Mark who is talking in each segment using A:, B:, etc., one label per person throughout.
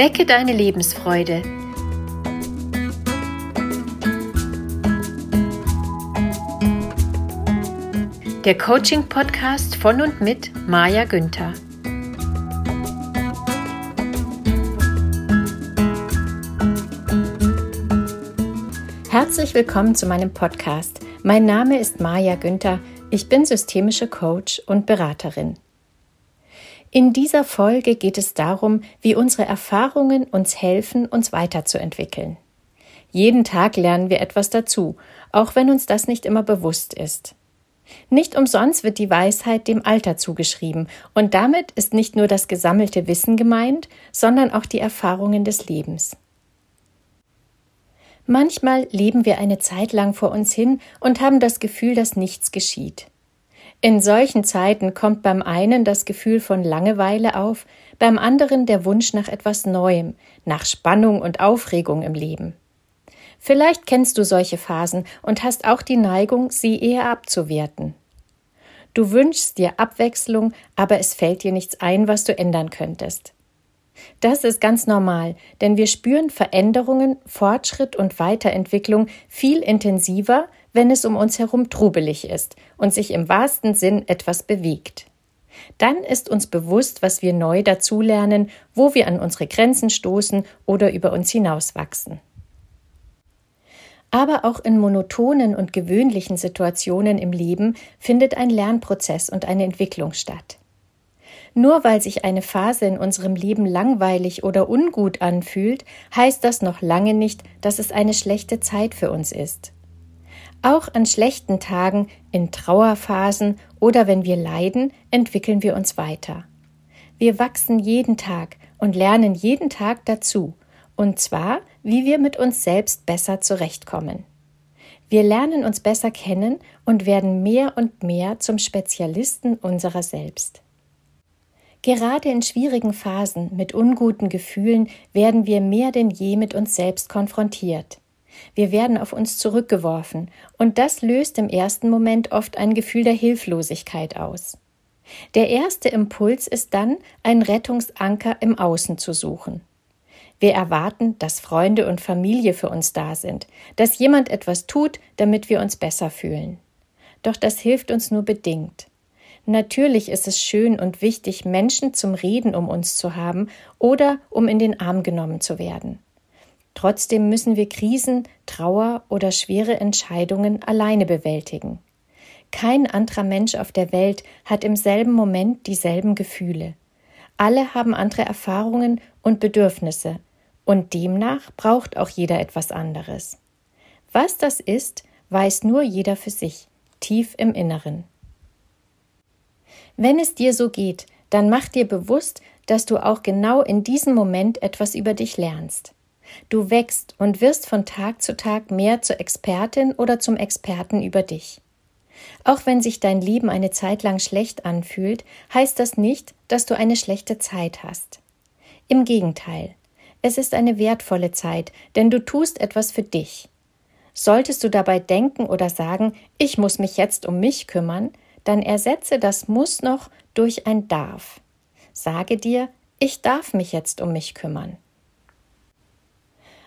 A: Wecke deine Lebensfreude. Der Coaching-Podcast von und mit Maja Günther. Herzlich willkommen zu meinem Podcast. Mein Name ist Maja Günther. Ich bin systemische Coach und Beraterin. In dieser Folge geht es darum, wie unsere Erfahrungen uns helfen, uns weiterzuentwickeln. Jeden Tag lernen wir etwas dazu, auch wenn uns das nicht immer bewusst ist. Nicht umsonst wird die Weisheit dem Alter zugeschrieben, und damit ist nicht nur das gesammelte Wissen gemeint, sondern auch die Erfahrungen des Lebens. Manchmal leben wir eine Zeit lang vor uns hin und haben das Gefühl, dass nichts geschieht. In solchen Zeiten kommt beim einen das Gefühl von Langeweile auf, beim anderen der Wunsch nach etwas Neuem, nach Spannung und Aufregung im Leben. Vielleicht kennst du solche Phasen und hast auch die Neigung, sie eher abzuwerten. Du wünschst dir Abwechslung, aber es fällt dir nichts ein, was du ändern könntest. Das ist ganz normal, denn wir spüren Veränderungen, Fortschritt und Weiterentwicklung viel intensiver, wenn es um uns herum trubelig ist und sich im wahrsten Sinn etwas bewegt. Dann ist uns bewusst, was wir neu dazulernen, wo wir an unsere Grenzen stoßen oder über uns hinauswachsen. Aber auch in monotonen und gewöhnlichen Situationen im Leben findet ein Lernprozess und eine Entwicklung statt. Nur weil sich eine Phase in unserem Leben langweilig oder ungut anfühlt, heißt das noch lange nicht, dass es eine schlechte Zeit für uns ist. Auch an schlechten Tagen, in Trauerphasen oder wenn wir leiden, entwickeln wir uns weiter. Wir wachsen jeden Tag und lernen jeden Tag dazu, und zwar, wie wir mit uns selbst besser zurechtkommen. Wir lernen uns besser kennen und werden mehr und mehr zum Spezialisten unserer selbst. Gerade in schwierigen Phasen mit unguten Gefühlen werden wir mehr denn je mit uns selbst konfrontiert. Wir werden auf uns zurückgeworfen, und das löst im ersten Moment oft ein Gefühl der Hilflosigkeit aus. Der erste Impuls ist dann, einen Rettungsanker im Außen zu suchen. Wir erwarten, dass Freunde und Familie für uns da sind, dass jemand etwas tut, damit wir uns besser fühlen. Doch das hilft uns nur bedingt. Natürlich ist es schön und wichtig, Menschen zum Reden um uns zu haben oder um in den Arm genommen zu werden. Trotzdem müssen wir Krisen, Trauer oder schwere Entscheidungen alleine bewältigen. Kein anderer Mensch auf der Welt hat im selben Moment dieselben Gefühle. Alle haben andere Erfahrungen und Bedürfnisse, und demnach braucht auch jeder etwas anderes. Was das ist, weiß nur jeder für sich, tief im Inneren. Wenn es dir so geht, dann mach dir bewusst, dass du auch genau in diesem Moment etwas über dich lernst. Du wächst und wirst von Tag zu Tag mehr zur Expertin oder zum Experten über dich. Auch wenn sich dein Leben eine Zeit lang schlecht anfühlt, heißt das nicht, dass du eine schlechte Zeit hast. Im Gegenteil, es ist eine wertvolle Zeit, denn du tust etwas für dich. Solltest du dabei denken oder sagen, ich muss mich jetzt um mich kümmern, dann ersetze das muss noch durch ein darf. Sage dir, ich darf mich jetzt um mich kümmern.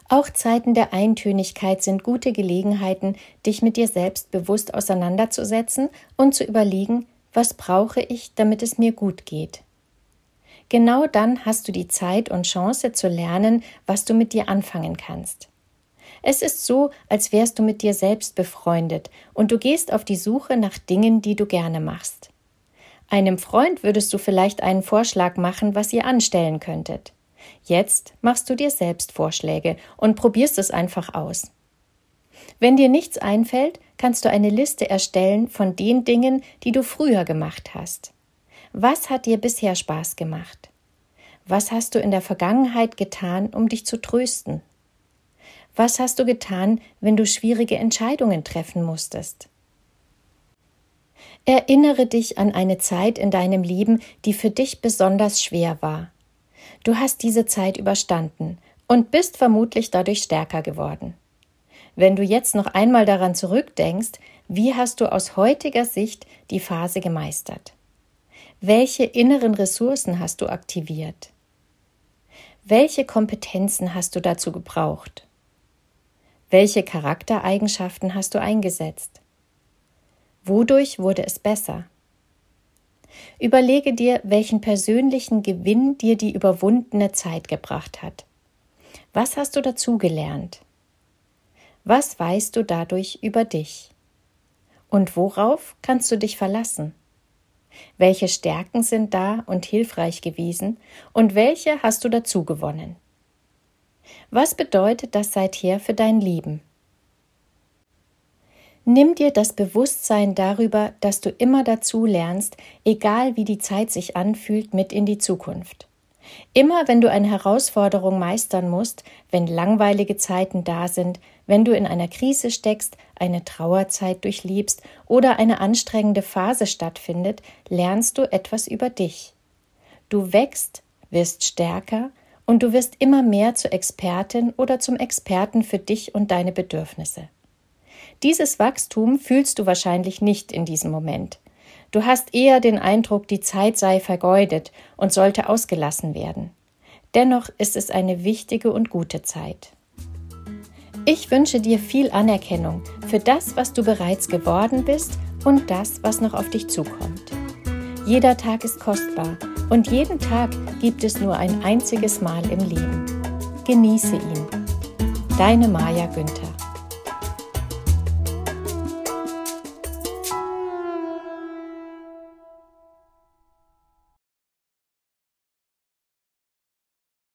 A: Auch Zeiten der Eintönigkeit sind gute Gelegenheiten, dich mit dir selbst bewusst auseinanderzusetzen und zu überlegen, was brauche ich, damit es mir gut geht. Genau dann hast du die Zeit und Chance zu lernen, was du mit dir anfangen kannst. Es ist so, als wärst du mit dir selbst befreundet und du gehst auf die Suche nach Dingen, die du gerne machst. Einem Freund würdest du vielleicht einen Vorschlag machen, was ihr anstellen könntet. Jetzt machst du dir selbst Vorschläge und probierst es einfach aus. Wenn dir nichts einfällt, kannst du eine Liste erstellen von den Dingen, die du früher gemacht hast. Was hat dir bisher Spaß gemacht? Was hast du in der Vergangenheit getan, um dich zu trösten? Was hast du getan, wenn du schwierige Entscheidungen treffen musstest? Erinnere dich an eine Zeit in deinem Leben, die für dich besonders schwer war. Du hast diese Zeit überstanden und bist vermutlich dadurch stärker geworden. Wenn du jetzt noch einmal daran zurückdenkst, wie hast du aus heutiger Sicht die Phase gemeistert? Welche inneren Ressourcen hast du aktiviert? Welche Kompetenzen hast du dazu gebraucht? Welche Charaktereigenschaften hast du eingesetzt? Wodurch wurde es besser? Überlege dir, welchen persönlichen Gewinn dir die überwundene Zeit gebracht hat. Was hast du dazugelernt? Was weißt du dadurch über dich? Und worauf kannst du dich verlassen? Welche Stärken sind da und hilfreich gewesen und welche hast du dazu gewonnen? Was bedeutet das seither für dein Leben? Nimm dir das Bewusstsein darüber, dass du immer dazu lernst, egal wie die Zeit sich anfühlt, mit in die Zukunft. Immer wenn du eine Herausforderung meistern musst, wenn langweilige Zeiten da sind, wenn du in einer Krise steckst, eine Trauerzeit durchlebst oder eine anstrengende Phase stattfindet, lernst du etwas über dich. Du wächst, wirst stärker und du wirst immer mehr zur Expertin oder zum Experten für dich und deine Bedürfnisse. Dieses Wachstum fühlst du wahrscheinlich nicht in diesem Moment. Du hast eher den Eindruck, die Zeit sei vergeudet und sollte ausgelassen werden. Dennoch ist es eine wichtige und gute Zeit. Ich wünsche dir viel Anerkennung für das, was du bereits geworden bist und das, was noch auf dich zukommt. Jeder Tag ist kostbar und jeden Tag gibt es nur ein einziges Mal im Leben. Genieße ihn. Deine Maja Günther